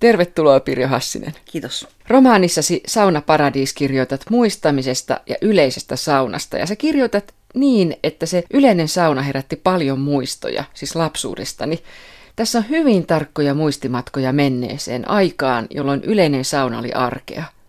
Tervetuloa Pirjo Hassinen. Kiitos. Romaanissasi Saunaparadiis kirjoitat muistamisesta ja yleisestä saunasta ja sä kirjoitat niin, että se yleinen sauna herätti paljon muistoja, siis lapsuudestani. Tässä on hyvin tarkkoja muistimatkoja menneeseen aikaan, jolloin yleinen sauna oli arkea –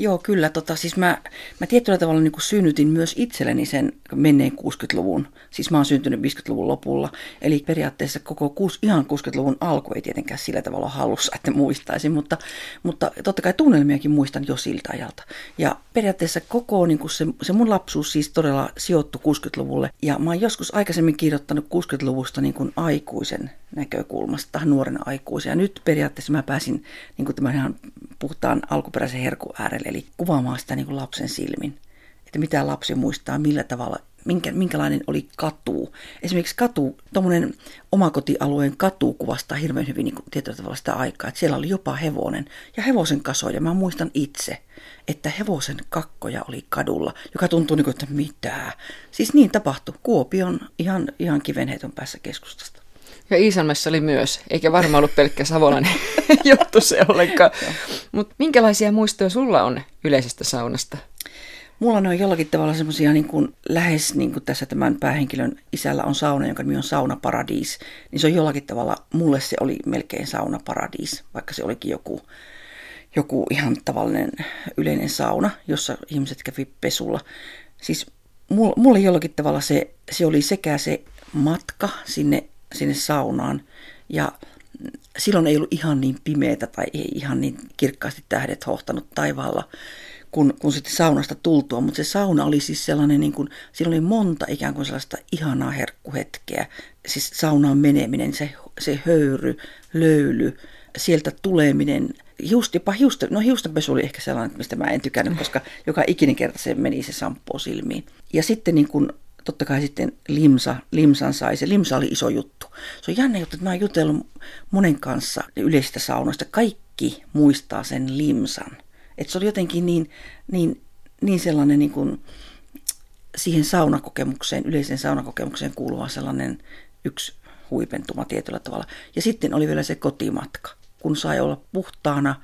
Joo, kyllä. Tota, siis mä, mä tietyllä tavalla niin synnytin myös itselleni sen menneen 60-luvun. Siis mä oon syntynyt 50-luvun lopulla. Eli periaatteessa koko kuus, ihan 60-luvun alku ei tietenkään sillä tavalla halussa, että muistaisin. Mutta, mutta totta kai tunnelmiakin muistan jo siltä ajalta. Ja periaatteessa koko niin se, se mun lapsuus siis todella sijoittui 60-luvulle. Ja mä oon joskus aikaisemmin kirjoittanut 60-luvusta niin aikuisen näkökulmasta, nuoren aikuisen. Ja nyt periaatteessa mä pääsin niin tämän ihan puhtaan alkuperäisen herkun äärelle, eli kuvaamaan sitä niin kuin lapsen silmin. Että mitä lapsi muistaa, millä tavalla, minkä, minkälainen oli katu. Esimerkiksi katu, tuommoinen omakotialueen katu kuvastaa hirveän hyvin niin kuin tietyllä tavalla sitä aikaa, että siellä oli jopa hevonen ja hevosen kasoja. Mä muistan itse, että hevosen kakkoja oli kadulla, joka tuntui niin kuin, että mitä. Siis niin tapahtui. Kuopion ihan, ihan kivenheiton päässä keskustasta. Ja Iisalmessa oli myös, eikä varmaan ollut pelkkä savolainen juttu se ollenkaan. Mutta minkälaisia muistoja sulla on yleisestä saunasta? Mulla ne on jollakin tavalla semmoisia niin kuin lähes niin kuin tässä tämän päähenkilön isällä on sauna, jonka nimi on Sauna Paradiis. Niin se on jollakin tavalla, mulle se oli melkein Sauna Paradiis, vaikka se olikin joku, joku ihan tavallinen yleinen sauna, jossa ihmiset kävi pesulla. Siis mulle jollakin tavalla se, se oli sekä se matka sinne sinne saunaan. Ja silloin ei ollut ihan niin pimeätä tai ei ihan niin kirkkaasti tähdet hohtanut taivaalla, kun, kun sitten saunasta tultua. Mutta se sauna oli siis sellainen, niin kuin, siinä oli monta ikään kuin sellaista ihanaa herkkuhetkeä. Siis saunaan meneminen, se, se höyry, löyly, sieltä tuleminen, Just, jopa hiusta, no hiustenpesu oli ehkä sellainen, mistä mä en tykännyt, koska joka ikinen kerta se meni se sampo silmiin. Ja sitten niin kun totta kai sitten Limsa, Limsan sai. Se Limsa oli iso juttu. Se on jännä juttu, että mä oon jutellut monen kanssa yleisistä saunoista. Kaikki muistaa sen Limsan. Että se oli jotenkin niin, niin, niin sellainen niin kuin siihen saunakokemukseen, yleiseen saunakokemukseen kuuluva sellainen yksi huipentuma tietyllä tavalla. Ja sitten oli vielä se kotimatka, kun sai olla puhtaana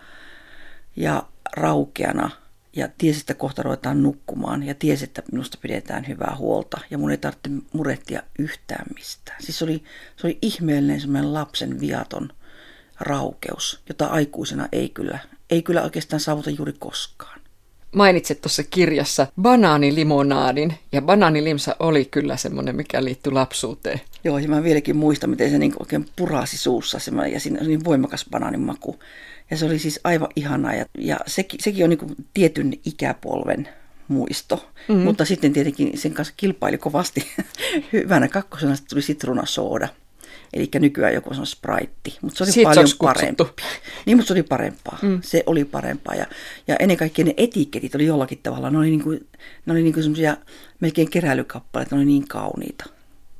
ja raukeana – ja tiesi, että kohta ruvetaan nukkumaan ja tiesi, että minusta pidetään hyvää huolta ja mun ei tarvitse murehtia yhtään mistään. Siis se oli, se oli ihmeellinen semmoinen lapsen viaton raukeus, jota aikuisena ei kyllä, ei kyllä oikeastaan saavuta juuri koskaan. Mainitset tuossa kirjassa banaanilimonaadin, ja banaanilimsa oli kyllä semmoinen, mikä liittyy lapsuuteen. Joo, ja mä vieläkin muistan, miten se niin oikein purasi suussa, ja siinä oli niin voimakas banaanin maku. Ja se oli siis aivan ihanaa ja, ja sekin, sekin on niin tietyn ikäpolven muisto. Mm-hmm. Mutta sitten tietenkin sen kanssa kilpaili kovasti. Hyvänä kakkosena tuli sitruunasooda. Eli nykyään joku on sprite, mutta se oli Siitä paljon parempi. Niin, mutta se oli parempaa. Mm. Se oli parempaa. Ja, ja ennen kaikkea ne etiketit oli jollakin tavalla, ne oli, niin kuin, ne oli niin kuin semmoisia melkein keräilykappaleita, ne oli niin kauniita.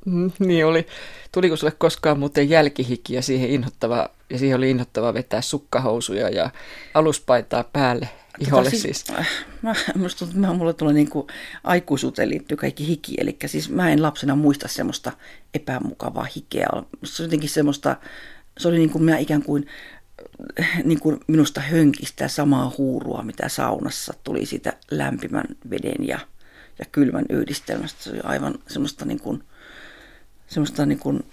Mm, niin oli. Tuliko sulle koskaan muuten jälkihikiä siihen inhottava, ja siihen oli inhottava vetää sukkahousuja ja aluspaitaa päälle iholle tota, siis? siis? Mä, musta tuntuu, että mulle tulee niin kuin aikuisuuteen liittyy kaikki hiki, eli siis mä en lapsena muista semmoista epämukavaa hikeä. Se oli jotenkin semmoista, se oli niin kuin mä ikään kuin niin kuin minusta hönkistä samaa huurua, mitä saunassa tuli siitä lämpimän veden ja, ja kylmän yhdistelmästä. Se oli aivan semmoista niin kuin, semmoista niin kuin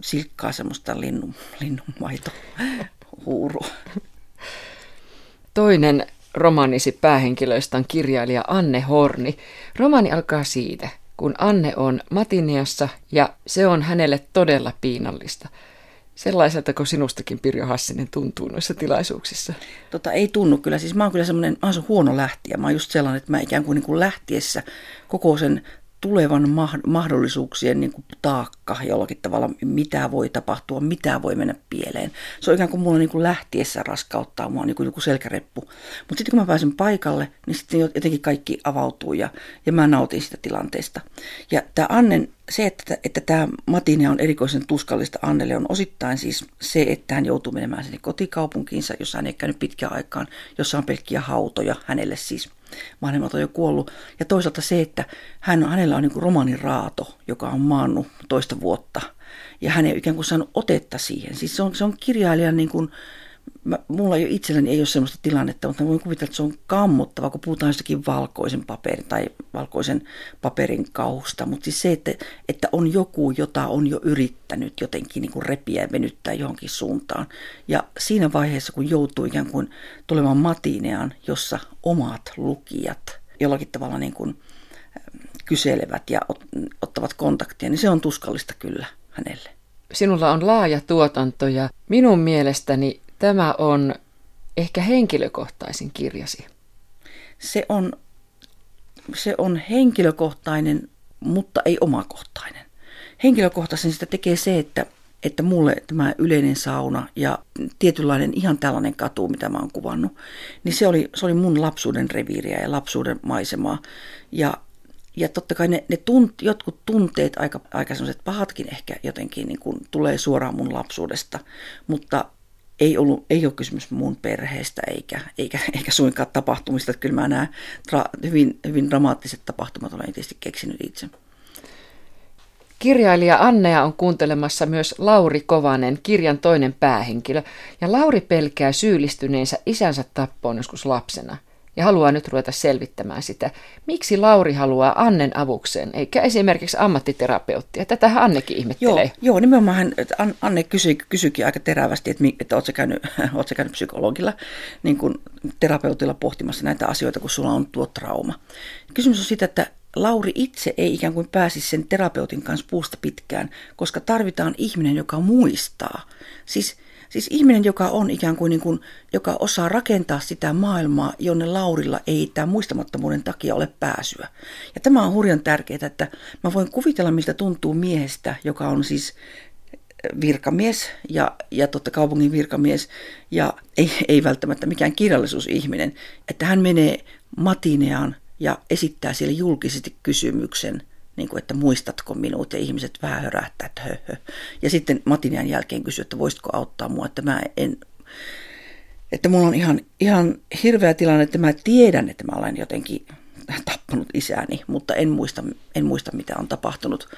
silkkaa semmoista linnun, linnunmaito huurua. Toinen romanisi päähenkilöistä on kirjailija Anne Horni. Romani alkaa siitä, kun Anne on Matineassa ja se on hänelle todella piinallista. Sellaiselta kuin sinustakin Pirjo Hassinen tuntuu noissa tilaisuuksissa? Tota, ei tunnu kyllä. Siis mä oon kyllä semmoinen, mä oon huono lähtiä. Mä oon just sellainen, että mä ikään kuin, niin kuin lähtiessä koko sen tulevan mahdollisuuksien niin kuin taakka jollakin tavalla, mitä voi tapahtua, mitä voi mennä pieleen. Se on ikään kuin mulla niin kuin lähtiessä raskauttaa mua niin kuin joku selkäreppu. Mutta sitten kun mä pääsen paikalle, niin sitten jotenkin kaikki avautuu ja, ja mä nautin sitä tilanteesta. Ja tämä Annen, se, että, että tämä Matine on erikoisen tuskallista Annelle, on osittain siis se, että hän joutuu menemään sinne kotikaupunkiinsa, jossa hän ei käynyt pitkään aikaan, jossa on pelkkiä hautoja hänelle siis vanhemmat on jo kuollut. Ja toisaalta se, että hän, hänellä on niin romanin raato, joka on maannut toista vuotta ja hän ei ikään kuin saanut otetta siihen. Siis se on, se on kirjailijan niin kuin, mä, mulla jo itselläni ei ole sellaista tilannetta, mutta mä voin kuvitella, että se on kammottava, kun puhutaan jostakin valkoisen paperin tai valkoisen paperin kausta. Mutta siis se, että, että on joku, jota on jo yrittänyt jotenkin niin kuin repiä ja venyttää johonkin suuntaan. Ja siinä vaiheessa, kun joutuu ikään kuin tulemaan matineaan, jossa omat lukijat jollakin tavalla niin kuin kyselevät ja ottavat kontaktia, niin se on tuskallista kyllä hänelle. Sinulla on laaja tuotanto ja minun mielestäni Tämä on ehkä henkilökohtaisin kirjasi. Se on, se on henkilökohtainen, mutta ei omakohtainen. Henkilökohtaisen sitä tekee se, että, että mulle tämä yleinen sauna ja tietynlainen ihan tällainen katu, mitä mä oon kuvannut, niin se oli, se oli mun lapsuuden reviiriä ja lapsuuden maisemaa. Ja, ja totta kai ne, ne tunt, jotkut tunteet, aika, aika sellaiset pahatkin ehkä jotenkin niin kuin tulee suoraan mun lapsuudesta, mutta ei, ollut, ei ole kysymys mun perheestä eikä, eikä, eikä suinkaan tapahtumista. Että kyllä mä nämä tra- hyvin, hyvin dramaattiset tapahtumat olen tietysti keksinyt itse. Kirjailija Annea on kuuntelemassa myös Lauri Kovanen, kirjan toinen päähenkilö, ja Lauri pelkää syyllistyneensä isänsä tappoon joskus lapsena ja haluaa nyt ruveta selvittämään sitä, miksi Lauri haluaa Annen avukseen, eikä esimerkiksi ammattiterapeuttia. Tätä Annekin ihmettelee. Joo, joo nimenomaan Anne kysyi, kysyikin aika terävästi, että, että oletko käynyt, käynyt psykologilla, niin kuin terapeutilla pohtimassa näitä asioita, kun sulla on tuo trauma. Kysymys on siitä, että Lauri itse ei ikään kuin pääsisi sen terapeutin kanssa puusta pitkään, koska tarvitaan ihminen, joka muistaa. Siis Siis ihminen, joka on ikään kuin, niin kuin joka osaa rakentaa sitä maailmaa, jonne Laurilla ei tämä muistamattomuuden takia ole pääsyä. Ja tämä on hurjan tärkeää, että mä voin kuvitella, miltä tuntuu miehestä, joka on siis virkamies ja, ja totta kaupungin virkamies ja ei, ei välttämättä mikään kirjallisuusihminen, että hän menee matineaan ja esittää sille julkisesti kysymyksen – niin kuin, että muistatko minut, ja ihmiset vähän hörähtää, että hö, hö. Ja sitten Matinian jälkeen kysyy, että voisitko auttaa mua, että mä en, että mulla on ihan, ihan hirveä tilanne, että mä tiedän, että mä olen jotenkin tappanut isäni, mutta en muista, en muista mitä on tapahtunut.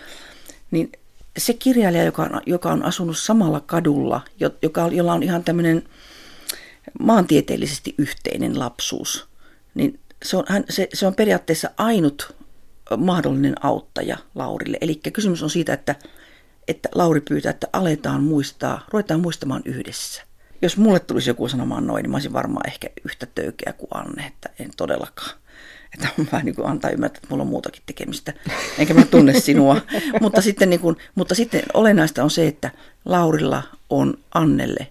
Niin se kirjailija, joka on, joka on asunut samalla kadulla, joka, jolla on ihan tämmöinen maantieteellisesti yhteinen lapsuus, niin se on, hän, se, se on periaatteessa ainut mahdollinen auttaja Laurille. Eli kysymys on siitä, että, että Lauri pyytää, että aletaan muistaa, ruvetaan muistamaan yhdessä. Jos mulle tulisi joku sanomaan noin, niin mä olisin varmaan ehkä yhtä töykeä kuin Anne, että en todellakaan. Että mä niin kuin antaa ymmärtää, että mulla on muutakin tekemistä, enkä mä tunne sinua. mutta, sitten, niin kuin, mutta sitten olennaista on se, että Laurilla on Annelle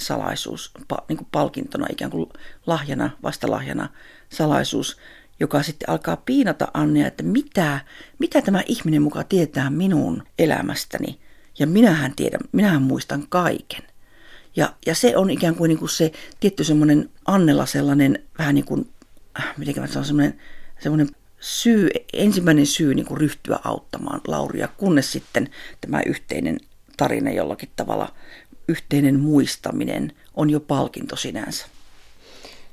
salaisuus niin kuin palkintona, ikään kuin lahjana, vastalahjana salaisuus, joka sitten alkaa piinata Annea, että mitä, mitä tämä ihminen mukaan tietää minun elämästäni. Ja minähän tiedän, minähän muistan kaiken. Ja, ja se on ikään kuin, niin kuin se tietty semmoinen Annella sellainen vähän niin kuin, äh, miten se on semmoinen, semmoinen syy, ensimmäinen syy niin kuin ryhtyä auttamaan Lauria, kunnes sitten tämä yhteinen tarina jollakin tavalla, yhteinen muistaminen on jo palkinto sinänsä.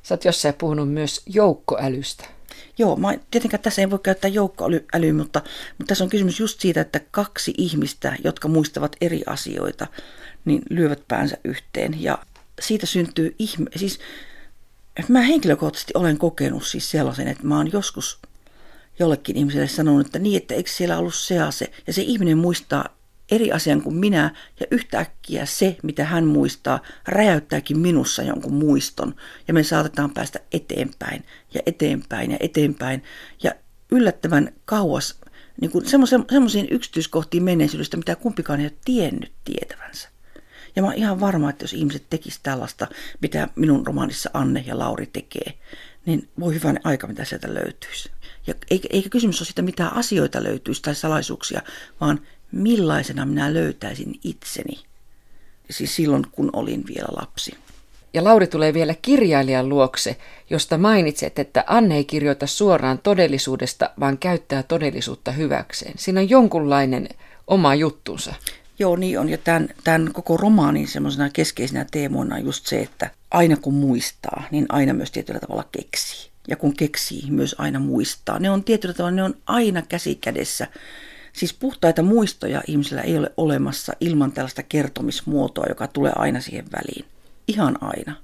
Sä oot jossain puhunut myös joukkoälystä. Joo, mä, tietenkään tässä ei voi käyttää joukkoälyä, mutta, mutta tässä on kysymys just siitä, että kaksi ihmistä, jotka muistavat eri asioita, niin lyövät päänsä yhteen. Ja siitä syntyy ihme. Siis mä henkilökohtaisesti olen kokenut siis sellaisen, että mä oon joskus jollekin ihmiselle sanonut, että niin, että eikö siellä ollut se ase. Ja se ihminen muistaa eri asian kuin minä ja yhtäkkiä se, mitä hän muistaa, räjäyttääkin minussa jonkun muiston ja me saatetaan päästä eteenpäin ja eteenpäin ja eteenpäin ja yllättävän kauas niin kuin semmoisiin yksityiskohtiin menneisyydestä, mitä kumpikaan ei ole tiennyt tietävänsä. Ja mä oon ihan varma, että jos ihmiset tekisivät tällaista, mitä minun romaanissa Anne ja Lauri tekee, niin voi hyvän aika, mitä sieltä löytyisi. Ja eikä, eikä kysymys ole sitä, mitä asioita löytyisi tai salaisuuksia, vaan millaisena minä löytäisin itseni, siis silloin kun olin vielä lapsi. Ja Lauri tulee vielä kirjailijan luokse, josta mainitset, että Anne ei kirjoita suoraan todellisuudesta, vaan käyttää todellisuutta hyväkseen. Siinä on jonkunlainen oma juttunsa. Joo, niin on. Ja tämän, tämän koko romaanin semmoisena keskeisenä teemoina on just se, että aina kun muistaa, niin aina myös tietyllä tavalla keksii. Ja kun keksii, myös aina muistaa. Ne on tietyllä tavalla, ne on aina käsi kädessä Siis puhtaita muistoja ihmisellä ei ole olemassa ilman tällaista kertomismuotoa, joka tulee aina siihen väliin. Ihan aina.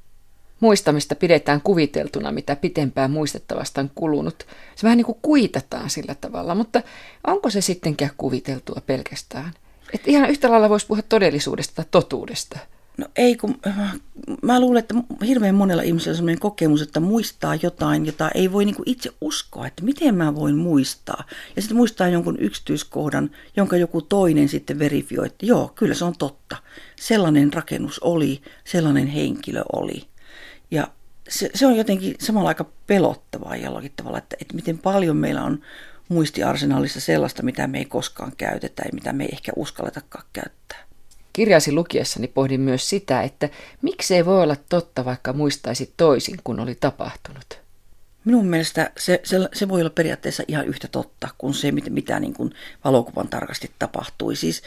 Muistamista pidetään kuviteltuna, mitä pitempään muistettavasta on kulunut. Se vähän niin kuin kuitataan sillä tavalla, mutta onko se sittenkään kuviteltua pelkästään? Että ihan yhtä lailla voisi puhua todellisuudesta tai totuudesta. No ei, kun mä luulen, että hirveän monella ihmisellä on sellainen kokemus, että muistaa jotain, jota ei voi niin itse uskoa, että miten mä voin muistaa. Ja sitten muistaa jonkun yksityiskohdan, jonka joku toinen sitten verifioi, että joo, kyllä se on totta. Sellainen rakennus oli, sellainen henkilö oli. Ja se, se on jotenkin samalla aika pelottavaa jollakin tavalla, että, että miten paljon meillä on muistiarsenaalissa sellaista, mitä me ei koskaan käytetä ja mitä me ei ehkä uskalletakaan käyttää. Kirjasi lukiessani pohdin myös sitä, että miksei voi olla totta, vaikka muistaisi toisin kuin oli tapahtunut. Minun mielestä se, se, se voi olla periaatteessa ihan yhtä totta kuin se, mitä, mitä niin kuin valokuvan tarkasti tapahtui. Siis,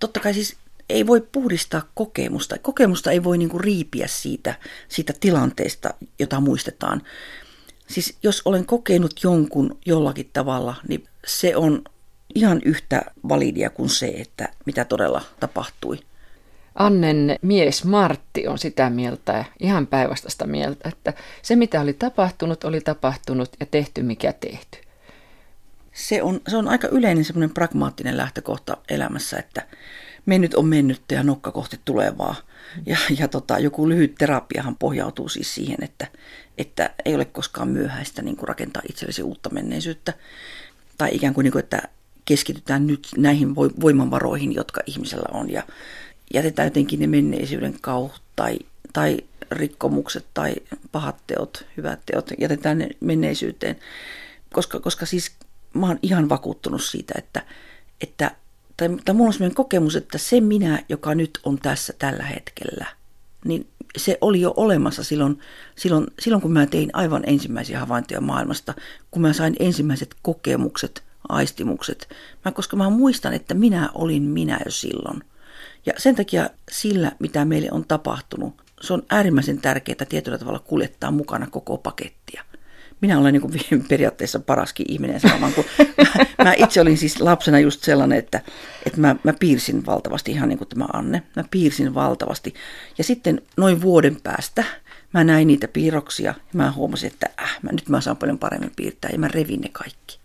totta kai siis ei voi puhdistaa kokemusta. Kokemusta ei voi niin kuin riipiä siitä, siitä tilanteesta, jota muistetaan. Siis jos olen kokenut jonkun jollakin tavalla, niin se on ihan yhtä validia kuin se, että mitä todella tapahtui. Annen mies Martti on sitä mieltä, ihan päinvastaista mieltä, että se mitä oli tapahtunut, oli tapahtunut ja tehty mikä tehty. Se on, se on aika yleinen semmoinen pragmaattinen lähtökohta elämässä, että mennyt on mennyt ja nokka kohti tulevaa. Ja, ja tota, joku lyhyt terapiahan pohjautuu siis siihen, että, että ei ole koskaan myöhäistä niin kuin rakentaa itsellesi uutta menneisyyttä. Tai ikään kuin, niin kuin että keskitytään nyt näihin voimavaroihin, jotka ihmisellä on ja jätetään jotenkin ne menneisyyden kauhut tai, tai rikkomukset tai pahat teot, hyvät teot, jätetään ne menneisyyteen. Koska, koska siis mä oon ihan vakuuttunut siitä, että, että tai, tai mulla on sellainen kokemus, että se minä, joka nyt on tässä tällä hetkellä, niin se oli jo olemassa silloin, silloin, silloin, kun mä tein aivan ensimmäisiä havaintoja maailmasta, kun mä sain ensimmäiset kokemukset, aistimukset. Mä, koska mä muistan, että minä olin minä jo silloin. Ja sen takia sillä, mitä meille on tapahtunut, se on äärimmäisen tärkeää tietyllä tavalla kuljettaa mukana koko pakettia minä olen niin periaatteessa paraskin ihminen sanomaan, kun mä, mä itse olin siis lapsena just sellainen, että, että mä, mä piirsin valtavasti, ihan niin kuin tämä Anne, mä piirsin valtavasti. Ja sitten noin vuoden päästä mä näin niitä piirroksia ja mä huomasin, että äh, mä, nyt mä saan paljon paremmin piirtää ja mä revin ne kaikki.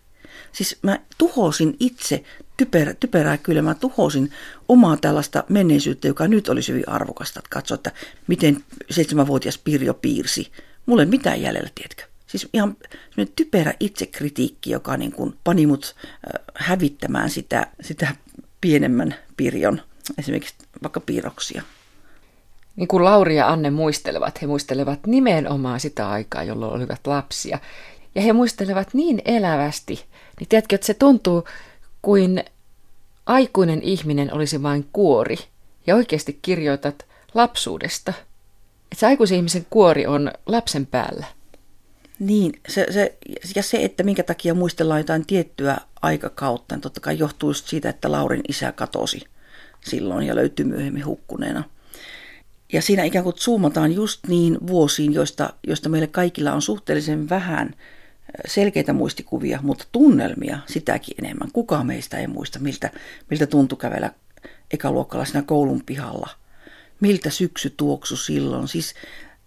Siis mä tuhosin itse, typerä, typerää kyllä, mä tuhosin omaa tällaista menneisyyttä, joka nyt olisi hyvin arvokasta, että katsoa, että miten seitsemänvuotias Pirjo piirsi. Mulle ei mitään jäljellä, tiedätkö? Siis ihan typerä itsekritiikki, joka niin kuin pani mut hävittämään sitä, sitä pienemmän pirjon, esimerkiksi vaikka piirroksia. Niin kuin Lauri ja Anne muistelevat, he muistelevat nimenomaan sitä aikaa, jolloin olivat lapsia. Ja he muistelevat niin elävästi, niin tiedätkö, että se tuntuu kuin aikuinen ihminen olisi vain kuori. Ja oikeasti kirjoitat lapsuudesta. Että se aikuisen ihmisen kuori on lapsen päällä. Niin, se, se, ja se, että minkä takia muistellaan jotain tiettyä aikakautta, niin totta kai johtuu just siitä, että Laurin isä katosi silloin ja löytyi myöhemmin hukkuneena. Ja siinä ikään kuin zoomataan just niin vuosiin, joista, joista meille kaikilla on suhteellisen vähän selkeitä muistikuvia, mutta tunnelmia sitäkin enemmän. Kukaan meistä ei muista, miltä, miltä tuntui kävellä ekaluokkalaisena koulun pihalla. Miltä syksy tuoksu silloin. Siis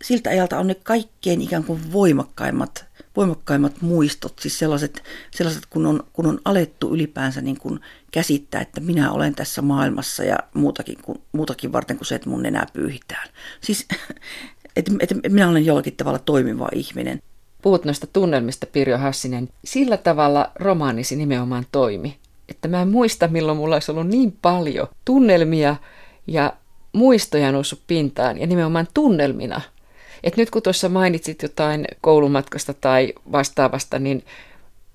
siltä ajalta on ne kaikkein ikään kuin voimakkaimmat, voimakkaimmat muistot, siis sellaiset, sellaiset kun, on, kun on alettu ylipäänsä niin kuin käsittää, että minä olen tässä maailmassa ja muutakin, kuin, muutakin varten kuin se, että mun nenää pyyhitään. Siis, että, että minä olen jollakin tavalla toimiva ihminen. Puhut noista tunnelmista, Pirjo Hassinen. Sillä tavalla romaanisi nimenomaan toimi, että mä en muista, milloin mulla olisi ollut niin paljon tunnelmia ja muistoja noussut pintaan ja nimenomaan tunnelmina – et nyt kun tuossa mainitsit jotain koulumatkasta tai vastaavasta, niin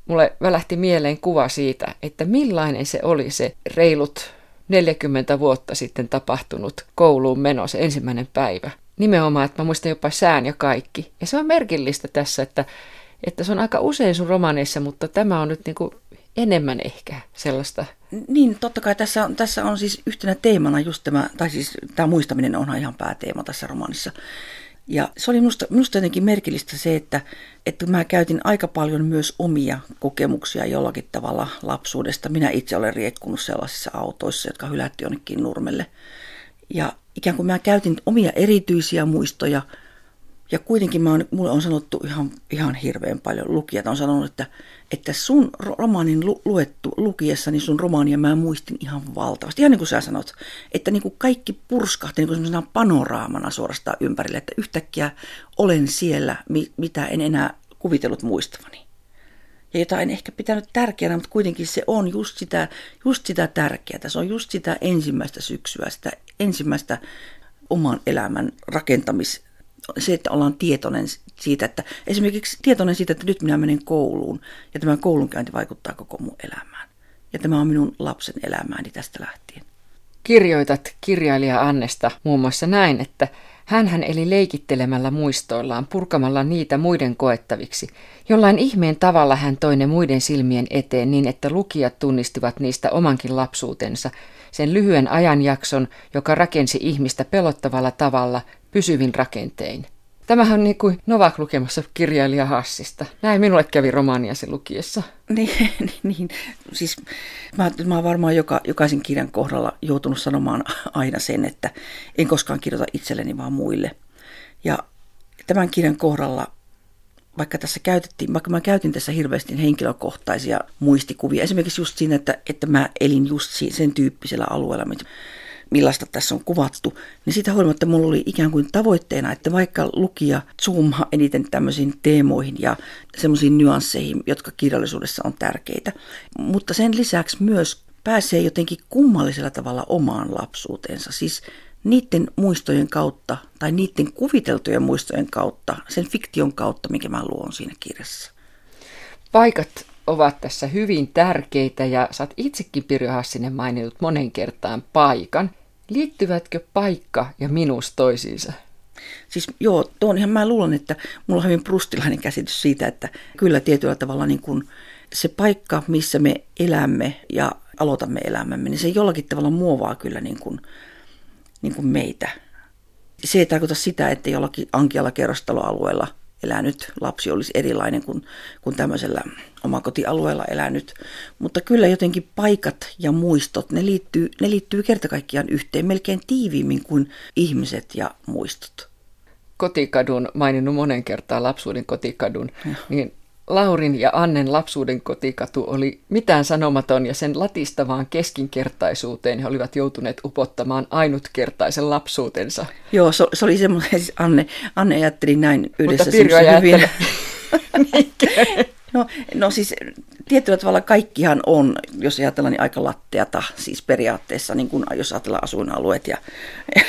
mulle välähti mieleen kuva siitä, että millainen se oli se reilut 40 vuotta sitten tapahtunut kouluun meno, se ensimmäinen päivä. Nimenomaan, että mä muistan jopa sään ja kaikki. Ja se on merkillistä tässä, että, että se on aika usein sun romaneissa, mutta tämä on nyt niin kuin enemmän ehkä sellaista. Niin, totta kai tässä on, tässä on siis yhtenä teemana just tämä, tai siis tämä muistaminen onhan ihan pääteema tässä romaanissa Ja se oli minusta, minusta jotenkin merkillistä se, että, että mä käytin aika paljon myös omia kokemuksia jollakin tavalla lapsuudesta. Minä itse olen riekkunut sellaisissa autoissa, jotka hylättiin jonnekin nurmelle. Ja ikään kuin mä käytin omia erityisiä muistoja – ja kuitenkin mä oon, mulle on sanottu ihan, ihan hirveän paljon, lukijat on sanonut, että, että sun romaanin lu, luettu niin sun romaania mä muistin ihan valtavasti. Ihan niin kuin sä sanot, että niin kuin kaikki purskahti niin kuin panoraamana suorastaan ympärille, että yhtäkkiä olen siellä, mitä en enää kuvitellut muistavani. Ja jota en ehkä pitänyt tärkeänä, mutta kuitenkin se on just sitä, just sitä tärkeää. Se on just sitä ensimmäistä syksyä, sitä ensimmäistä oman elämän rakentamis se, että ollaan tietoinen siitä, että esimerkiksi tietoinen siitä, että nyt minä menen kouluun ja tämä koulunkäynti vaikuttaa koko mun elämään. Ja tämä on minun lapsen elämääni tästä lähtien. Kirjoitat kirjailija Annesta muun muassa näin, että hän eli leikittelemällä muistoillaan, purkamalla niitä muiden koettaviksi. Jollain ihmeen tavalla hän toi ne muiden silmien eteen niin, että lukijat tunnistivat niistä omankin lapsuutensa, sen lyhyen ajanjakson, joka rakensi ihmistä pelottavalla tavalla, pysyvin rakentein. Tämähän on niin kuin Novak lukemassa kirjailija Hassista. Näin minulle kävi romaaniasi lukiessa. Niin, niin, siis mä, mä oon varmaan joka, jokaisen kirjan kohdalla joutunut sanomaan aina sen, että en koskaan kirjoita itselleni, vaan muille. Ja tämän kirjan kohdalla, vaikka tässä käytettiin, vaikka mä käytin tässä hirveästi henkilökohtaisia muistikuvia, esimerkiksi just siinä, että, että mä elin just sen tyyppisellä alueella, millaista tässä on kuvattu, niin sitä huolimatta mulla oli ikään kuin tavoitteena, että vaikka lukija zoomaa eniten tämmöisiin teemoihin ja semmoisiin nyansseihin, jotka kirjallisuudessa on tärkeitä, mutta sen lisäksi myös pääsee jotenkin kummallisella tavalla omaan lapsuuteensa, siis niiden muistojen kautta tai niiden kuviteltujen muistojen kautta, sen fiktion kautta, mikä mä luon siinä kirjassa. Paikat ovat tässä hyvin tärkeitä ja oot itsekin Pirjo Hassinen maininnut monen kertaan paikan. Liittyvätkö paikka ja minus toisiinsa? Siis joo, tuon ihan mä luulen, että mulla on hyvin prustilainen käsitys siitä, että kyllä tietyllä tavalla niin kuin se paikka, missä me elämme ja aloitamme elämämme, niin se jollakin tavalla muovaa kyllä niin kuin, niin kuin meitä. Se ei tarkoita sitä, että jollakin ankialla kerrostaloalueella – elänyt lapsi olisi erilainen kuin, kuin tämmöisellä omakotialueella elänyt. Mutta kyllä jotenkin paikat ja muistot, ne liittyy, ne liittyy kerta kaikkiaan yhteen melkein tiiviimmin kuin ihmiset ja muistot. Kotikadun, maininnut monen kertaa lapsuuden kotikadun, ja. niin Laurin ja Annen lapsuuden kotikatu oli mitään sanomaton ja sen latistavaan keskinkertaisuuteen he olivat joutuneet upottamaan ainutkertaisen lapsuutensa. Joo, se, se oli semmoinen, siis Anne, Anne ajatteli näin yhdessä Mutta hyvin. no, no siis tietyllä tavalla kaikkihan on, jos ajatellaan, niin aika latteata, siis periaatteessa, niin kun, jos ajatellaan asuinalueet ja,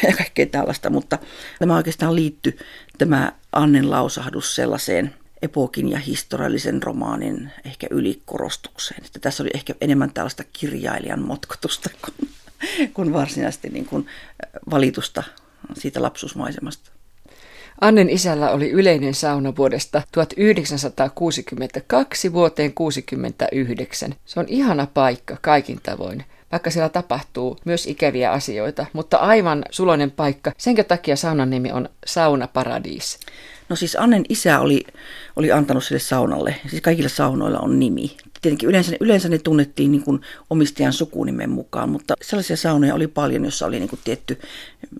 ja kaikkea tällaista, mutta tämä oikeastaan liittyy, tämä Annen lausahdus sellaiseen – epokin ja historiallisen romaanin ehkä ylikorostukseen. Että tässä oli ehkä enemmän tällaista kirjailijan motkotusta kuin, kuin varsinaisesti niin kuin valitusta siitä lapsuusmaisemasta. Annen isällä oli yleinen sauna vuodesta 1962 vuoteen 1969. Se on ihana paikka kaikin tavoin, vaikka siellä tapahtuu myös ikäviä asioita, mutta aivan suloinen paikka. Senkö takia saunan nimi on Sauna Paradiis. No siis Annen isä oli, oli antanut sille saunalle, siis kaikilla saunoilla on nimi. Tietenkin yleensä, yleensä ne tunnettiin niin kuin omistajan sukunimen mukaan, mutta sellaisia saunoja oli paljon, jossa oli niin kuin tietty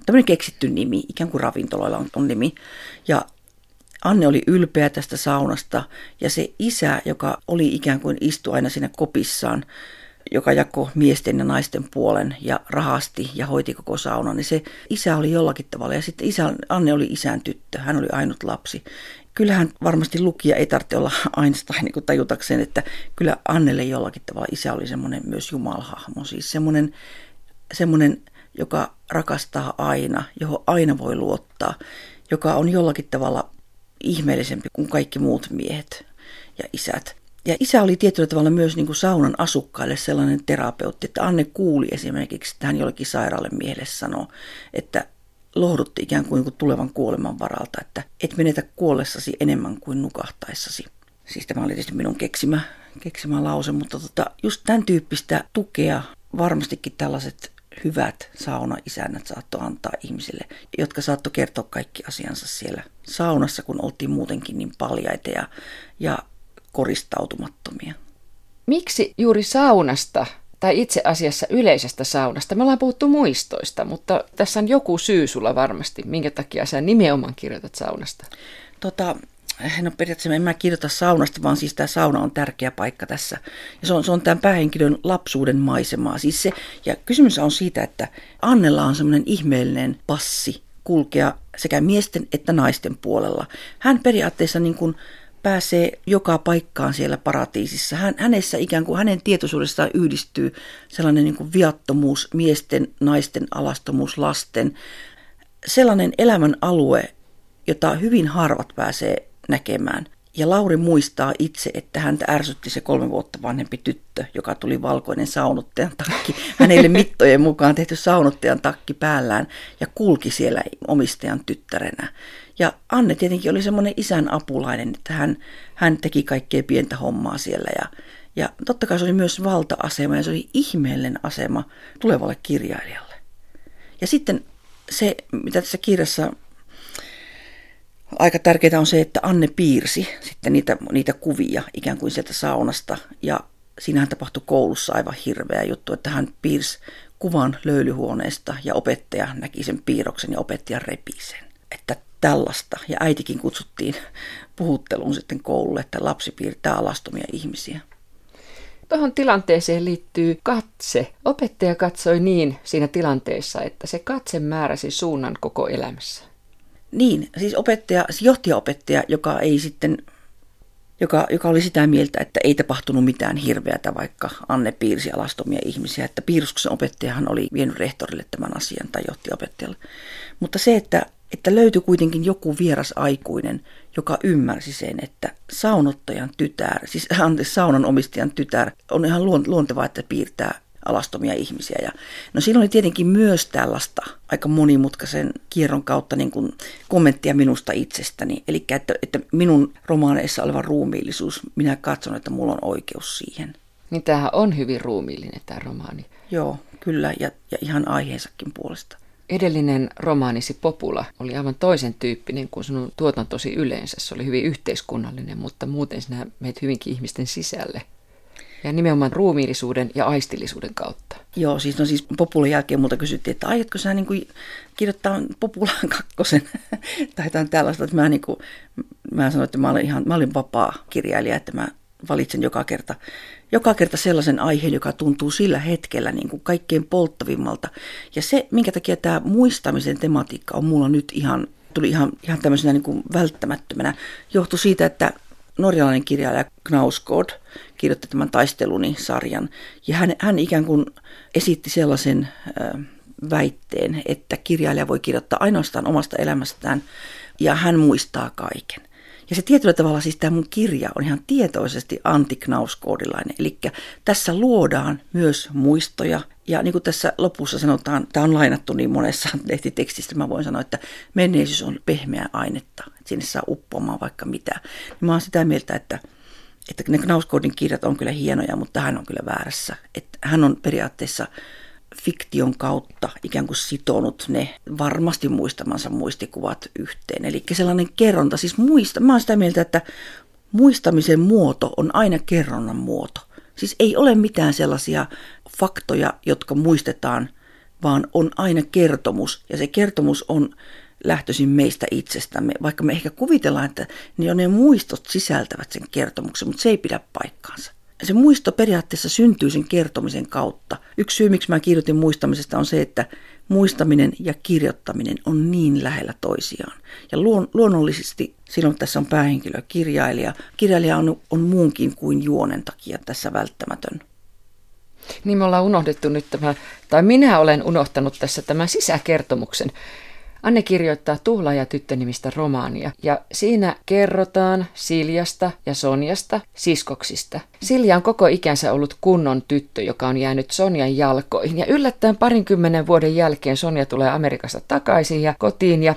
tämmöinen keksitty nimi, ikään kuin ravintoloilla on, on nimi. Ja Anne oli ylpeä tästä saunasta ja se isä, joka oli ikään kuin istu aina siinä kopissaan, joka jakoi miesten ja naisten puolen ja rahasti ja hoiti koko saunan, niin se isä oli jollakin tavalla. Ja sitten isä, Anne oli isän tyttö, hän oli ainut lapsi. Kyllähän varmasti lukija ei tarvitse olla Einstein niin tajutakseen, että kyllä Annelle jollakin tavalla isä oli semmoinen myös jumalhahmo. Siis semmoinen, semmoinen, joka rakastaa aina, johon aina voi luottaa, joka on jollakin tavalla ihmeellisempi kuin kaikki muut miehet ja isät. Ja isä oli tietyllä tavalla myös niin kuin saunan asukkaille sellainen terapeutti, että Anne kuuli esimerkiksi, että hän jollekin sairaalle miehelle sanoi, että lohdutti ikään kuin, niin kuin tulevan kuoleman varalta, että et menetä kuollessasi enemmän kuin nukahtaessasi. Siis tämä oli tietysti minun keksimä, keksimä lause, mutta tota, just tämän tyyppistä tukea varmastikin tällaiset hyvät saunaisännät saattoi antaa ihmisille, jotka saattoi kertoa kaikki asiansa siellä saunassa, kun oltiin muutenkin niin paljaita ja, ja koristautumattomia. Miksi juuri saunasta tai itse asiassa yleisestä saunasta? Me ollaan puhuttu muistoista, mutta tässä on joku syy sulla varmasti, minkä takia sä nimenomaan kirjoitat saunasta. Tota, no periaatteessa en mä kirjoita saunasta, vaan siis tämä sauna on tärkeä paikka tässä. Ja se on, se on tämän päähenkilön lapsuuden maisemaa. Siis se, ja kysymys on siitä, että Annella on semmoinen ihmeellinen passi kulkea sekä miesten että naisten puolella. Hän periaatteessa niin kuin pääsee joka paikkaan siellä paratiisissa. Hän, hänessä ikään kuin hänen tietoisuudessaan yhdistyy sellainen niin kuin viattomuus, miesten, naisten alastomuus, lasten, sellainen elämän alue, jota hyvin harvat pääsee näkemään. Ja Lauri muistaa itse, että häntä ärsytti se kolme vuotta vanhempi tyttö, joka tuli valkoinen saunottajan takki. Hänelle mittojen mukaan tehty saunottajan takki päällään ja kulki siellä omistajan tyttärenä. Ja Anne tietenkin oli semmoinen isän apulainen, että hän, hän teki kaikkea pientä hommaa siellä. Ja, ja totta kai se oli myös valta-asema ja se oli ihmeellinen asema tulevalle kirjailijalle. Ja sitten se, mitä tässä kirjassa aika tärkeää on se, että Anne piirsi sitten niitä, niitä kuvia ikään kuin sieltä saunasta. Ja siinähän tapahtui koulussa aivan hirveä juttu, että hän piirsi kuvan löylyhuoneesta ja opettaja näki sen piirroksen ja opettaja repi sen. Että tällaista. Ja äitikin kutsuttiin puhutteluun sitten koululle, että lapsi piirtää alastomia ihmisiä. Tuohon tilanteeseen liittyy katse. Opettaja katsoi niin siinä tilanteessa, että se katse määräsi suunnan koko elämässä. Niin, siis opettaja, siis johtajaopettaja, joka ei sitten joka, joka oli sitä mieltä, että ei tapahtunut mitään hirveätä, vaikka Anne piirsi alastomia ihmisiä. Että piirusksen opettajahan oli vienyt rehtorille tämän asian tai johtajaopettajalle. Mutta se, että, että löytyi kuitenkin joku vieras aikuinen, joka ymmärsi sen, että saunottajan tytär, siis anteeksi, saunan omistajan tytär, on ihan luontevaa, että piirtää alastomia ihmisiä. Ja, no siinä oli tietenkin myös tällaista aika monimutkaisen kierron kautta niin kuin kommenttia minusta itsestäni. Eli että, että minun romaaneissa oleva ruumiillisuus, minä katson, että mulla on oikeus siihen. Niin tämähän on hyvin ruumiillinen tämä romaani. Joo, kyllä, ja, ja ihan aiheensakin puolesta. Edellinen romaanisi Popula oli aivan toisen tyyppinen kuin sinun tuotantosi yleensä. Se oli hyvin yhteiskunnallinen, mutta muuten sinä meet hyvinkin ihmisten sisälle ja nimenomaan ruumiillisuuden ja aistillisuuden kautta. Joo, siis, no siis Populan jälkeen multa kysyttiin, että aiotko sä niin kuin kirjoittaa Populaan kakkosen tai jotain tällaista, että mä, niin kuin, mä sanoin, että mä olin, ihan, mä olin vapaa kirjailija, että mä valitsen joka kerta, joka kerta sellaisen aiheen, joka tuntuu sillä hetkellä niin kuin kaikkein polttavimmalta. Ja se, minkä takia tämä muistamisen tematiikka on mulla nyt ihan, tuli ihan, ihan tämmöisenä niin kuin välttämättömänä, johtui siitä, että norjalainen kirjailija Knausgård kirjoitti tämän Taisteluni-sarjan. Ja hän, hän ikään kuin esitti sellaisen äh, väitteen, että kirjailija voi kirjoittaa ainoastaan omasta elämästään ja hän muistaa kaiken. Ja se tietyllä tavalla siis tämä mun kirja on ihan tietoisesti antiknauskoodilainen. Eli tässä luodaan myös muistoja. Ja niin kuin tässä lopussa sanotaan, tämä on lainattu niin monessa lehtitekstistä, mä voin sanoa, että menneisyys on pehmeää ainetta. Että sinne saa uppoamaan vaikka mitä. Niin mä oon sitä mieltä, että että ne Knauskoodin kirjat on kyllä hienoja, mutta hän on kyllä väärässä. Että hän on periaatteessa fiktion kautta ikään kuin sitonut ne varmasti muistamansa muistikuvat yhteen. Eli sellainen kerronta, siis muista, mä oon sitä mieltä, että muistamisen muoto on aina kerronnan muoto. Siis ei ole mitään sellaisia faktoja, jotka muistetaan, vaan on aina kertomus. Ja se kertomus on lähtöisin meistä itsestämme, vaikka me ehkä kuvitellaan, että ne, ne muistot sisältävät sen kertomuksen, mutta se ei pidä paikkaansa. Se muisto periaatteessa syntyy sen kertomisen kautta. Yksi syy, miksi mä kirjoitin muistamisesta, on se, että muistaminen ja kirjoittaminen on niin lähellä toisiaan. Ja luon, luonnollisesti silloin tässä on päähenkilö kirjailija. Kirjailija on, on muunkin kuin juonen takia tässä välttämätön. Niin me ollaan unohdettu nyt tämä, tai minä olen unohtanut tässä tämän sisäkertomuksen. Anne kirjoittaa Tuhla ja tyttönimistä romaania ja siinä kerrotaan Siljasta ja Sonjasta, siskoksista. Silja on koko ikänsä ollut kunnon tyttö, joka on jäänyt Sonjan jalkoihin ja yllättäen parinkymmenen vuoden jälkeen Sonja tulee Amerikasta takaisin ja kotiin ja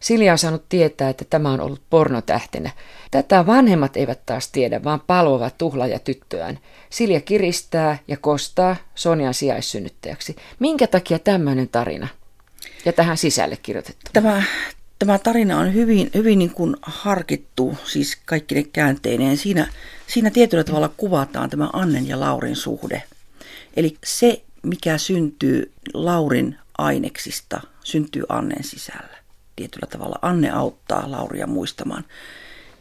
Silja on saanut tietää, että tämä on ollut pornotähtenä. Tätä vanhemmat eivät taas tiedä, vaan palvovat tuhlaaja tyttöään. Silja kiristää ja kostaa Sonjan sijaissynnyttäjäksi. Minkä takia tämmöinen tarina? Ja tähän sisälle kirjoitettu. Tämä, tämä tarina on hyvin, hyvin niin kuin harkittu, siis kaikki ne käänteineen. Siinä, siinä tietyllä tavalla kuvataan tämä Annen ja Laurin suhde. Eli se, mikä syntyy Laurin aineksista, syntyy Annen sisällä. Tietyllä tavalla Anne auttaa Lauria muistamaan.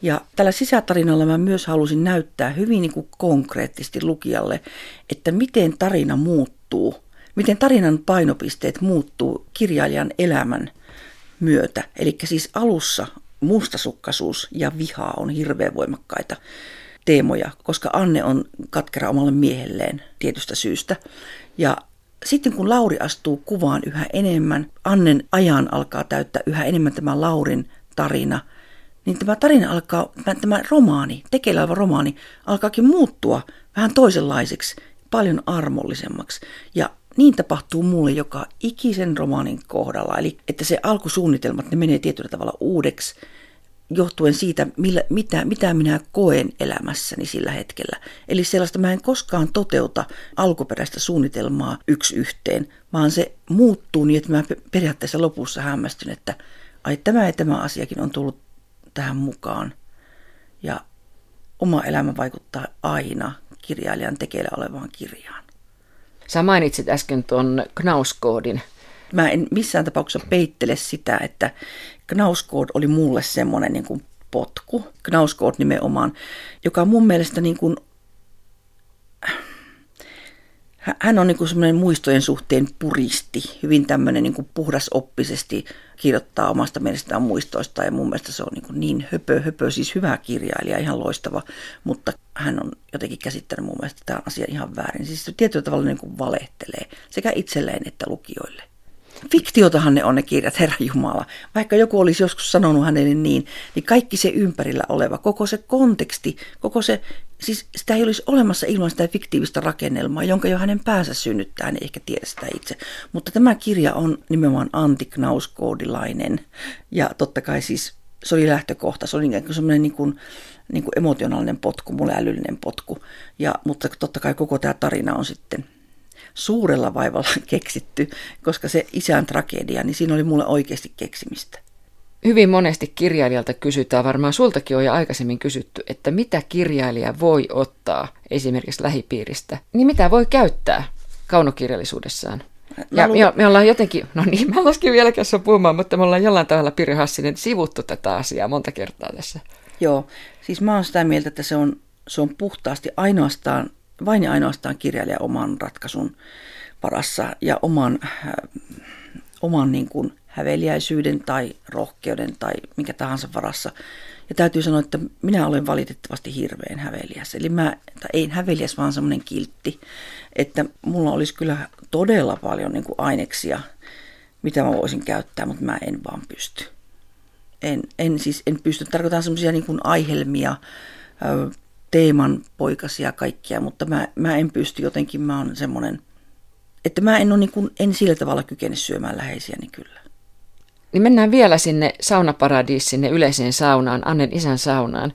Ja tällä sisätarinalla mä myös halusin näyttää hyvin niin kuin konkreettisesti lukijalle, että miten tarina muuttuu, miten tarinan painopisteet muuttuu kirjailijan elämän myötä. Eli siis alussa mustasukkaisuus ja viha on hirveän voimakkaita teemoja, koska Anne on katkera omalle miehelleen tietystä syystä. Ja sitten kun Lauri astuu kuvaan yhä enemmän, Annen ajan alkaa täyttää yhä enemmän tämä Laurin tarina, niin tämä tarina alkaa, tämä romaani, tekeillä oleva romaani, alkaakin muuttua vähän toisenlaiseksi, paljon armollisemmaksi. Ja niin tapahtuu mulle joka ikisen romaanin kohdalla. Eli että se alkusuunnitelmat, ne menee tietyllä tavalla uudeksi johtuen siitä, millä, mitä, mitä minä koen elämässäni sillä hetkellä. Eli sellaista mä en koskaan toteuta alkuperäistä suunnitelmaa yksi yhteen, vaan se muuttuu niin, että mä periaatteessa lopussa hämmästyn, että ai tämä ja tämä asiakin on tullut tähän mukaan. Ja oma elämä vaikuttaa aina kirjailijan tekeillä olevaan kirjaan. Sä mainitsit äsken tuon Knauskoodin. Mä en missään tapauksessa peittele sitä, että Knauskood oli mulle semmoinen niin kuin potku. Knauskood nimenomaan, joka mun mielestä niin kuin hän on niin semmoinen muistojen suhteen puristi, hyvin tämmöinen niin kuin puhdasoppisesti kirjoittaa omasta mielestään muistoista ja mun mielestä se on niin, niin höpö, höpö, siis hyvä kirjailija, ihan loistava, mutta hän on jotenkin käsittänyt mun mielestä tämä asia ihan väärin. Siis tietyllä tavalla niin kuin valehtelee sekä itselleen että lukijoille. Fiktiotahan ne on ne kirjat, Herra Jumala. Vaikka joku olisi joskus sanonut hänelle niin, niin kaikki se ympärillä oleva, koko se konteksti, koko se, siis sitä ei olisi olemassa ilman sitä fiktiivistä rakennelmaa, jonka jo hänen päänsä synnyttää, hän ei ehkä tiedä sitä itse. Mutta tämä kirja on nimenomaan antiknauskoodilainen ja totta kai siis se oli lähtökohta, se oli semmoinen niin kuin, niin kuin emotionaalinen potku, mulle älyllinen potku. Ja, mutta totta kai koko tämä tarina on sitten suurella vaivalla keksitty, koska se isän tragedia, niin siinä oli mulle oikeasti keksimistä. Hyvin monesti kirjailijalta kysytään, varmaan sultakin on jo aikaisemmin kysytty, että mitä kirjailija voi ottaa esimerkiksi lähipiiristä, niin mitä voi käyttää kaunokirjallisuudessaan. Ja me, me ollaan jotenkin, no niin, mä laskin vielä kanssa puhumaan, mutta me ollaan jollain tavalla Pirjo Hassinen sivuttu tätä asiaa monta kertaa tässä. Joo, siis mä oon sitä mieltä, että se on, se on puhtaasti ainoastaan vain ja ainoastaan kirjailija oman ratkaisun varassa ja oman, äh, oman niin kuin häveliäisyyden tai rohkeuden tai mikä tahansa varassa. Ja täytyy sanoa, että minä olen valitettavasti hirveän häveliäs. Eli mä, tai ei häveliäs, vaan semmoinen kiltti, että mulla olisi kyllä todella paljon niin kuin aineksia, mitä mä voisin käyttää, mutta mä en vaan pysty. En, en siis en pysty. Tarkoitan semmoisia niin kuin aihelmia, teeman poikasia kaikkia, mutta mä, mä en pysty jotenkin, mä oon semmoinen, että mä en, ole niin kuin, en sillä tavalla kykene syömään läheisiäni kyllä. Niin mennään vielä sinne saunaparadiis, sinne yleiseen saunaan, Annen isän saunaan.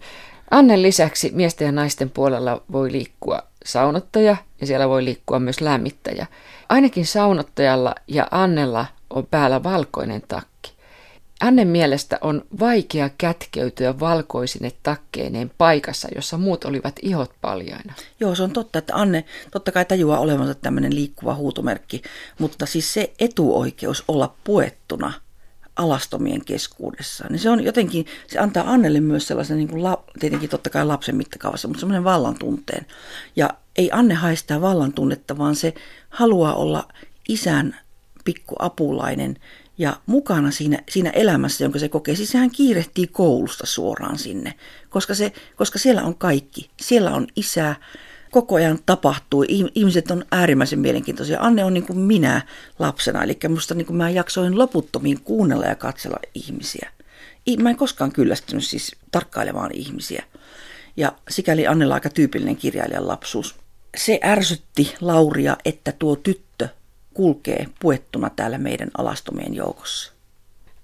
Annen lisäksi miesten ja naisten puolella voi liikkua saunottaja ja siellä voi liikkua myös lämmittäjä. Ainakin saunottajalla ja Annella on päällä valkoinen takki. Annen mielestä on vaikea kätkeytyä valkoisine takkeineen paikassa, jossa muut olivat ihot paljaina. Joo, se on totta, että Anne totta kai tajuaa olevansa tämmöinen liikkuva huutomerkki, mutta siis se etuoikeus olla puettuna alastomien keskuudessa, niin se on jotenkin, se antaa Annelle myös sellaisen, niin kuin la, tietenkin totta kai lapsen mittakaavassa, mutta semmoinen vallan tunteen. Ja ei Anne sitä vallan tunnetta, vaan se haluaa olla isän pikku apulainen ja mukana siinä, siinä elämässä, jonka se kokee. Siis sehän kiirehtii koulusta suoraan sinne, koska, se, koska siellä on kaikki. Siellä on isä, koko ajan tapahtuu. Ihmiset on äärimmäisen mielenkiintoisia. Anne on niin kuin minä lapsena, eli musta niin kuin mä jaksoin loputtomiin kuunnella ja katsella ihmisiä. Mä en koskaan kyllästynyt siis tarkkailemaan ihmisiä. Ja sikäli Annella aika tyypillinen kirjailijan lapsuus. Se ärsytti Lauria, että tuo tyttö kulkee puettuna täällä meidän alastomien joukossa.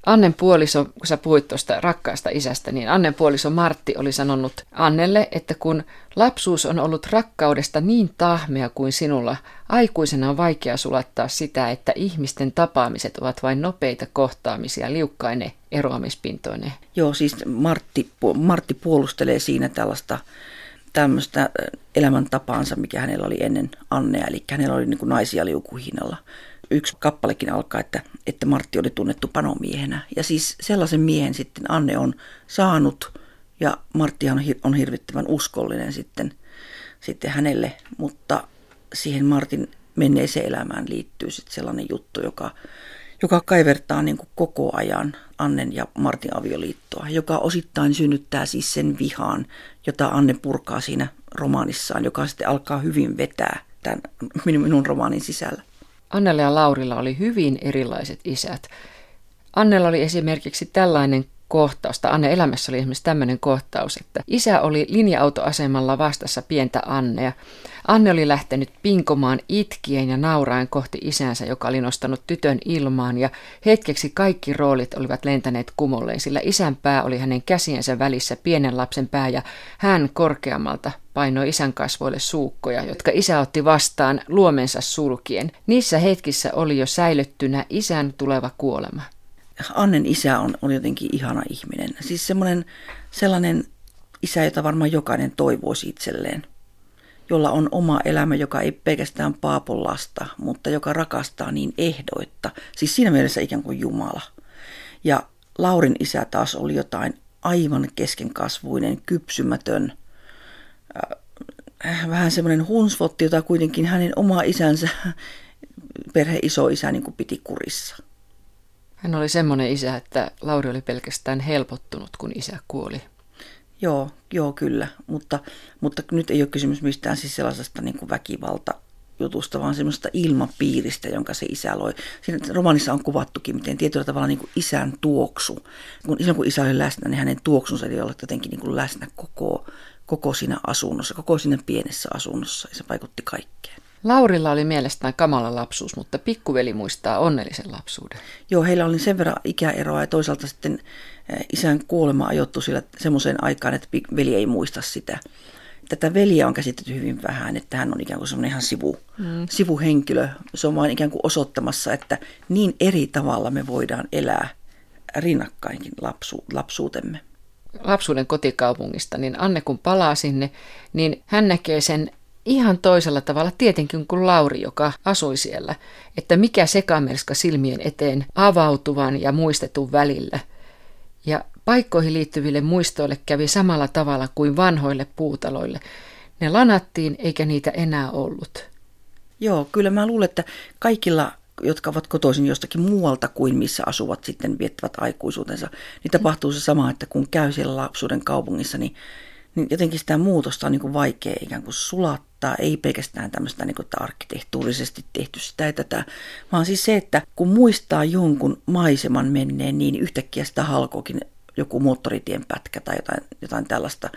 Annen puoliso, kun sä puhuit tuosta rakkaasta isästä, niin Annen puoliso Martti oli sanonut Annelle, että kun lapsuus on ollut rakkaudesta niin tahmea kuin sinulla, aikuisena on vaikea sulattaa sitä, että ihmisten tapaamiset ovat vain nopeita kohtaamisia liukkaine eroamispintoine. Joo, siis Martti, Martti puolustelee siinä tällaista tämmöistä elämäntapaansa, mikä hänellä oli ennen Annea, eli hänellä oli niin kuin naisia liukuhinnalla. Yksi kappalekin alkaa, että, että Martti oli tunnettu panomiehenä. Ja siis sellaisen miehen sitten Anne on saanut ja Marttihan on hirvittävän uskollinen sitten, sitten hänelle, mutta siihen Martin menneeseen elämään liittyy sitten sellainen juttu, joka, joka kaivertaa niin kuin koko ajan Annen ja Martin avioliittoa, joka osittain synnyttää siis sen vihaan, jota Anne purkaa siinä romaanissaan, joka sitten alkaa hyvin vetää tämän minun, minun romaanin sisällä. Annella ja Laurilla oli hyvin erilaiset isät. Annella oli esimerkiksi tällainen kohtaus, tai Anne elämässä oli esimerkiksi tämmöinen kohtaus, että isä oli linja-autoasemalla vastassa pientä Annea. Anne oli lähtenyt pinkomaan itkien ja nauraen kohti isänsä, joka oli nostanut tytön ilmaan, ja hetkeksi kaikki roolit olivat lentäneet kumolleen, sillä isän pää oli hänen käsiensä välissä pienen lapsen pää, ja hän korkeammalta painoi isän kasvoille suukkoja, jotka isä otti vastaan luomensa sulkien. Niissä hetkissä oli jo säilyttynä isän tuleva kuolema. Annen isä on, on jotenkin ihana ihminen. Siis semmoinen sellainen isä, jota varmaan jokainen toivoisi itselleen. Jolla on oma elämä, joka ei pelkästään paapon lasta, mutta joka rakastaa niin ehdoitta. Siis siinä mielessä ikään kuin Jumala. Ja Laurin isä taas oli jotain aivan keskenkasvuinen, kypsymätön, äh, vähän semmoinen hunsvotti, jota kuitenkin hänen oma isänsä, perhe isä niin kuin piti kurissa. Hän oli semmoinen isä, että Lauri oli pelkästään helpottunut, kun isä kuoli. Joo, joo kyllä, mutta, mutta nyt ei ole kysymys mistään siis sellaisesta niin kuin väkivalta jutusta, vaan semmoista ilmapiiristä, jonka se isä loi. Siinä romanissa on kuvattukin, miten tietyllä tavalla niin kuin isän tuoksu. Kun, silloin kun isä oli läsnä, niin hänen tuoksunsa oli olla jotenkin niin kuin läsnä koko, koko siinä asunnossa, koko siinä pienessä asunnossa. Ja se vaikutti kaikkeen. Laurilla oli mielestään kamala lapsuus, mutta pikkuveli muistaa onnellisen lapsuuden. Joo, heillä oli sen verran ikäeroa ja toisaalta sitten eh, isän kuolema ajoittui sillä semmoiseen aikaan, että veli ei muista sitä. Tätä veliä on käsitetty hyvin vähän, että hän on ikään kuin semmoinen ihan sivu, mm. sivuhenkilö. Se on vain ikään kuin osoittamassa, että niin eri tavalla me voidaan elää rinnakkainkin lapsu, lapsuutemme lapsuuden kotikaupungista, niin Anne kun palaa sinne, niin hän näkee sen ihan toisella tavalla tietenkin kuin Lauri, joka asui siellä, että mikä sekamelska silmien eteen avautuvan ja muistetun välillä. Ja paikkoihin liittyville muistoille kävi samalla tavalla kuin vanhoille puutaloille. Ne lanattiin eikä niitä enää ollut. Joo, kyllä mä luulen, että kaikilla jotka ovat kotoisin jostakin muualta kuin missä asuvat sitten viettävät aikuisuutensa, niin tapahtuu se sama, että kun käy siellä lapsuuden kaupungissa, niin niin jotenkin sitä muutosta on niin kuin vaikea ikään kuin sulattaa, ei pelkästään tämmöistä niin kuin, arkkitehtuurisesti tehty sitä ja tätä, vaan siis se, että kun muistaa jonkun maiseman menneen, niin yhtäkkiä sitä halkookin joku moottoritien pätkä tai jotain, jotain tällaista.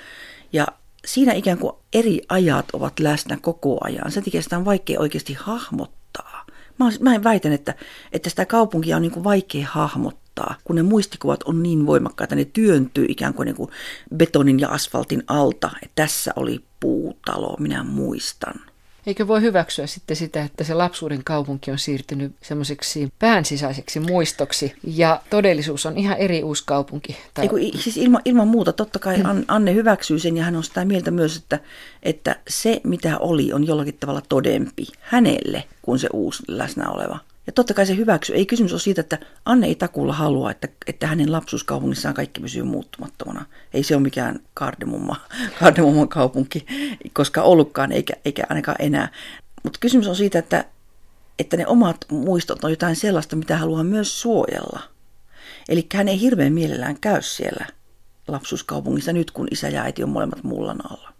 Ja siinä ikään kuin eri ajat ovat läsnä koko ajan. Sen takia sitä on vaikea oikeasti hahmottaa. Mä, mä väitän, että, että sitä kaupunkia on niin kuin vaikea hahmottaa kohtaa, kun ne muistikuvat on niin voimakkaita, ne työntyy ikään kuin, niin kuin betonin ja asfaltin alta. Että tässä oli puutalo, minä muistan. Eikö voi hyväksyä sitten sitä, että se lapsuuden kaupunki on siirtynyt semmoiseksi päänsisäiseksi muistoksi ja todellisuus on ihan eri uusi kaupunki? Tai... Eiku, siis ilman, ilman muuta, totta kai Anne hyväksyy sen ja hän on sitä mieltä myös, että, että se mitä oli on jollakin tavalla todempi hänelle kuin se uusi läsnä oleva. Ja totta kai se hyväksyy. Ei kysymys ole siitä, että Anne ei takulla halua, että, että hänen lapsuuskaupungissaan kaikki pysyy muuttumattomana. Ei se ole mikään kardemumma, kardemumman kaupunki, koska ollutkaan eikä, eikä ainakaan enää. Mutta kysymys on siitä, että, että ne omat muistot on jotain sellaista, mitä haluaa myös suojella. Eli hän ei hirveän mielellään käy siellä lapsuuskaupungissa nyt, kun isä ja äiti on molemmat mullan alla.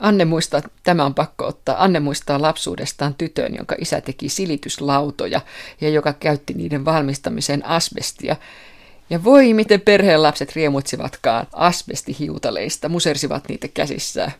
Anne muistaa, tämä on pakko ottaa, Anne muistaa lapsuudestaan tytön, jonka isä teki silityslautoja ja joka käytti niiden valmistamiseen asbestia. Ja voi miten perheen lapset riemuitsivatkaan asbestihiutaleista, musersivat niitä käsissään.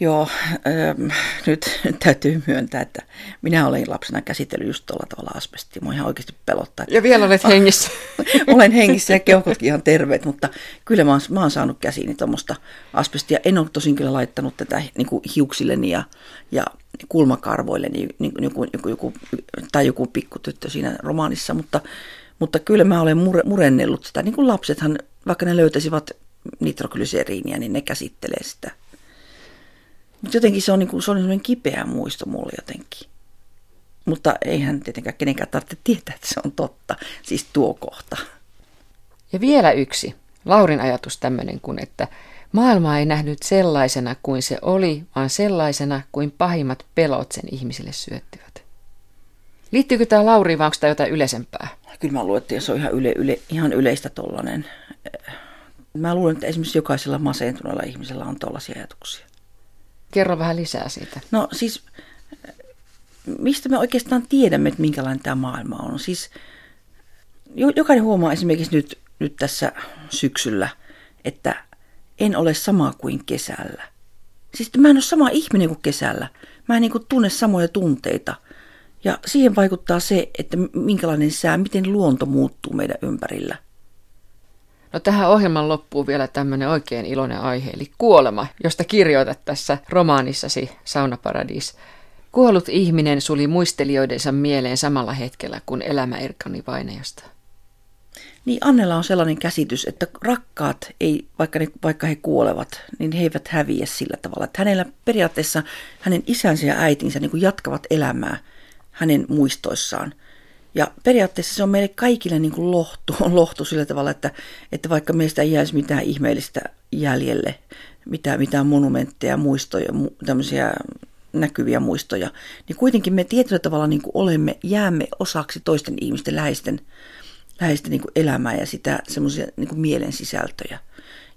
Joo, ähm, nyt, täytyy myöntää, että minä olen lapsena käsitellyt just tuolla tavalla asbestia. Mua ihan oikeasti pelottaa. Ja vielä olet hengissä. olen hengissä ja keuhkotkin ihan terveet, mutta kyllä mä oon, mä oon saanut käsiini tuommoista asbestia. En ole tosin kyllä laittanut tätä niin kuin hiuksilleni ja, ja kulmakarvoilleni, niin, niin, joku, joku, joku, tai joku pikkutyttö siinä romaanissa, mutta, mutta kyllä mä olen mure, murennellut sitä. Niin kuin lapsethan, vaikka ne löytäisivät nitroglyseriiniä, niin ne käsittelee sitä mutta jotenkin se on, niin kuin, se on sellainen kipeä muisto mulle jotenkin. Mutta eihän tietenkään kenenkään tarvitse tietää, että se on totta. Siis tuo kohta. Ja vielä yksi. Laurin ajatus tämmöinen kuin, että maailma ei nähnyt sellaisena kuin se oli, vaan sellaisena kuin pahimmat pelot sen ihmisille syöttivät. Liittyykö tämä Lauri vai onko tämä jotain yleisempää? Kyllä mä luulen, että se on ihan, yle, yle, ihan yleistä tollanen. Mä luulen, että esimerkiksi jokaisella masentuneella ihmisellä on tollaisia ajatuksia. Kerro vähän lisää siitä. No siis, mistä me oikeastaan tiedämme, että minkälainen tämä maailma on? Siis jokainen huomaa esimerkiksi nyt, nyt tässä syksyllä, että en ole sama kuin kesällä. Siis mä en ole sama ihminen kuin kesällä. Mä en niin kuin tunne samoja tunteita. Ja siihen vaikuttaa se, että minkälainen sää, miten luonto muuttuu meidän ympärillä. No tähän ohjelman loppuu vielä tämmöinen oikein iloinen aihe, eli kuolema, josta kirjoitat tässä romaanissasi Saunaparadis. Kuollut ihminen suli muistelijoidensa mieleen samalla hetkellä, kun elämä erkani vainajasta. Niin Annella on sellainen käsitys, että rakkaat, ei, vaikka, ne, vaikka he kuolevat, niin he eivät häviä sillä tavalla. Että hänellä periaatteessa hänen isänsä ja äitinsä niin jatkavat elämää hänen muistoissaan – ja periaatteessa se on meille kaikille niin kuin lohtu, lohtu sillä tavalla, että, että vaikka meistä ei jäisi mitään ihmeellistä jäljelle, mitään, mitään monumentteja, muistoja, tämmöisiä näkyviä muistoja, niin kuitenkin me tietyllä tavalla niin kuin olemme, jäämme osaksi toisten ihmisten läheisten, läheisten niin kuin elämää ja sitä semmoisia niin kuin mielen sisältöjä.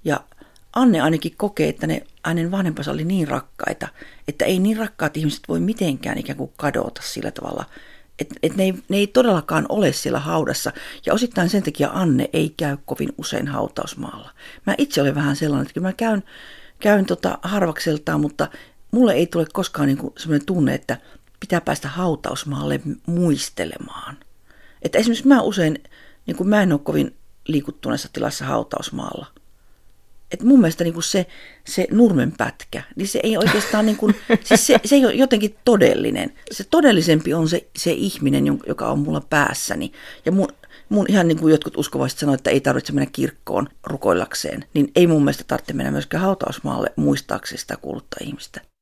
Ja Anne ainakin kokee, että ne hänen vanhempansa oli niin rakkaita, että ei niin rakkaat ihmiset voi mitenkään ikään kuin kadota sillä tavalla – että et ne, ei, ne ei todellakaan ole siellä haudassa. Ja osittain sen takia Anne ei käy kovin usein hautausmaalla. Mä itse olen vähän sellainen, että mä käyn, käyn tota harvakseltaan, mutta mulle ei tule koskaan niin sellainen tunne, että pitää päästä hautausmaalle muistelemaan. Että esimerkiksi mä usein, niin mä en ole kovin liikuttuneessa tilassa hautausmaalla että mun mielestä niin kuin se, se nurmenpätkä, niin se ei oikeastaan, niin kuin, siis se, se ei ole jotenkin todellinen. Se todellisempi on se, se ihminen, joka on mulla päässäni. Ja mun, mun ihan niin kuin jotkut uskovaiset sanoivat, että ei tarvitse mennä kirkkoon rukoillakseen, niin ei mun mielestä tarvitse mennä myöskään hautausmaalle muistaakseen sitä kuulutta ihmistä.